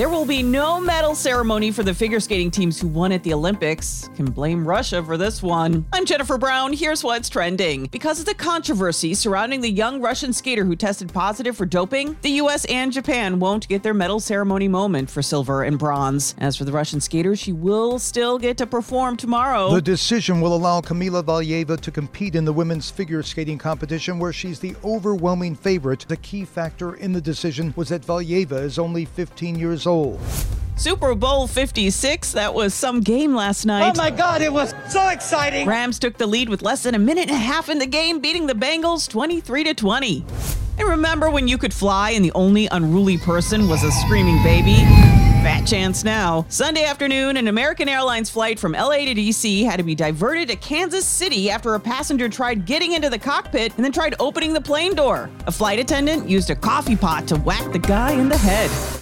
There will be no medal ceremony for the figure skating teams who won at the Olympics. Can blame Russia for this one. I'm Jennifer Brown. Here's what's trending. Because of the controversy surrounding the young Russian skater who tested positive for doping, the US and Japan won't get their medal ceremony moment for silver and bronze. As for the Russian skater, she will still get to perform tomorrow. The decision will allow Kamila Valieva to compete in the women's figure skating competition where she's the overwhelming favorite. The key factor in the decision was that Valieva is only 15 years old. Super Bowl 56, that was some game last night. Oh my God, it was so exciting. Rams took the lead with less than a minute and a half in the game, beating the Bengals 23 to 20. And remember when you could fly and the only unruly person was a screaming baby? Fat chance now. Sunday afternoon, an American Airlines flight from LA to DC had to be diverted to Kansas City after a passenger tried getting into the cockpit and then tried opening the plane door. A flight attendant used a coffee pot to whack the guy in the head.